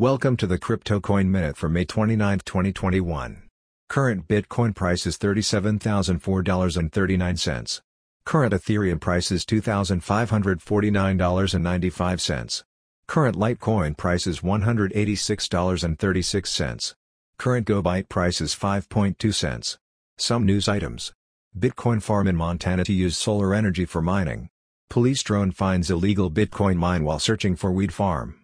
Welcome to the Crypto Coin Minute for May 29, 2021. Current Bitcoin price is $37,004.39. Current Ethereum price is $2,549.95. Current Litecoin price is $186.36. Current GoByte price is 5.2 cents. Some news items. Bitcoin farm in Montana to use solar energy for mining. Police drone finds illegal Bitcoin mine while searching for weed farm.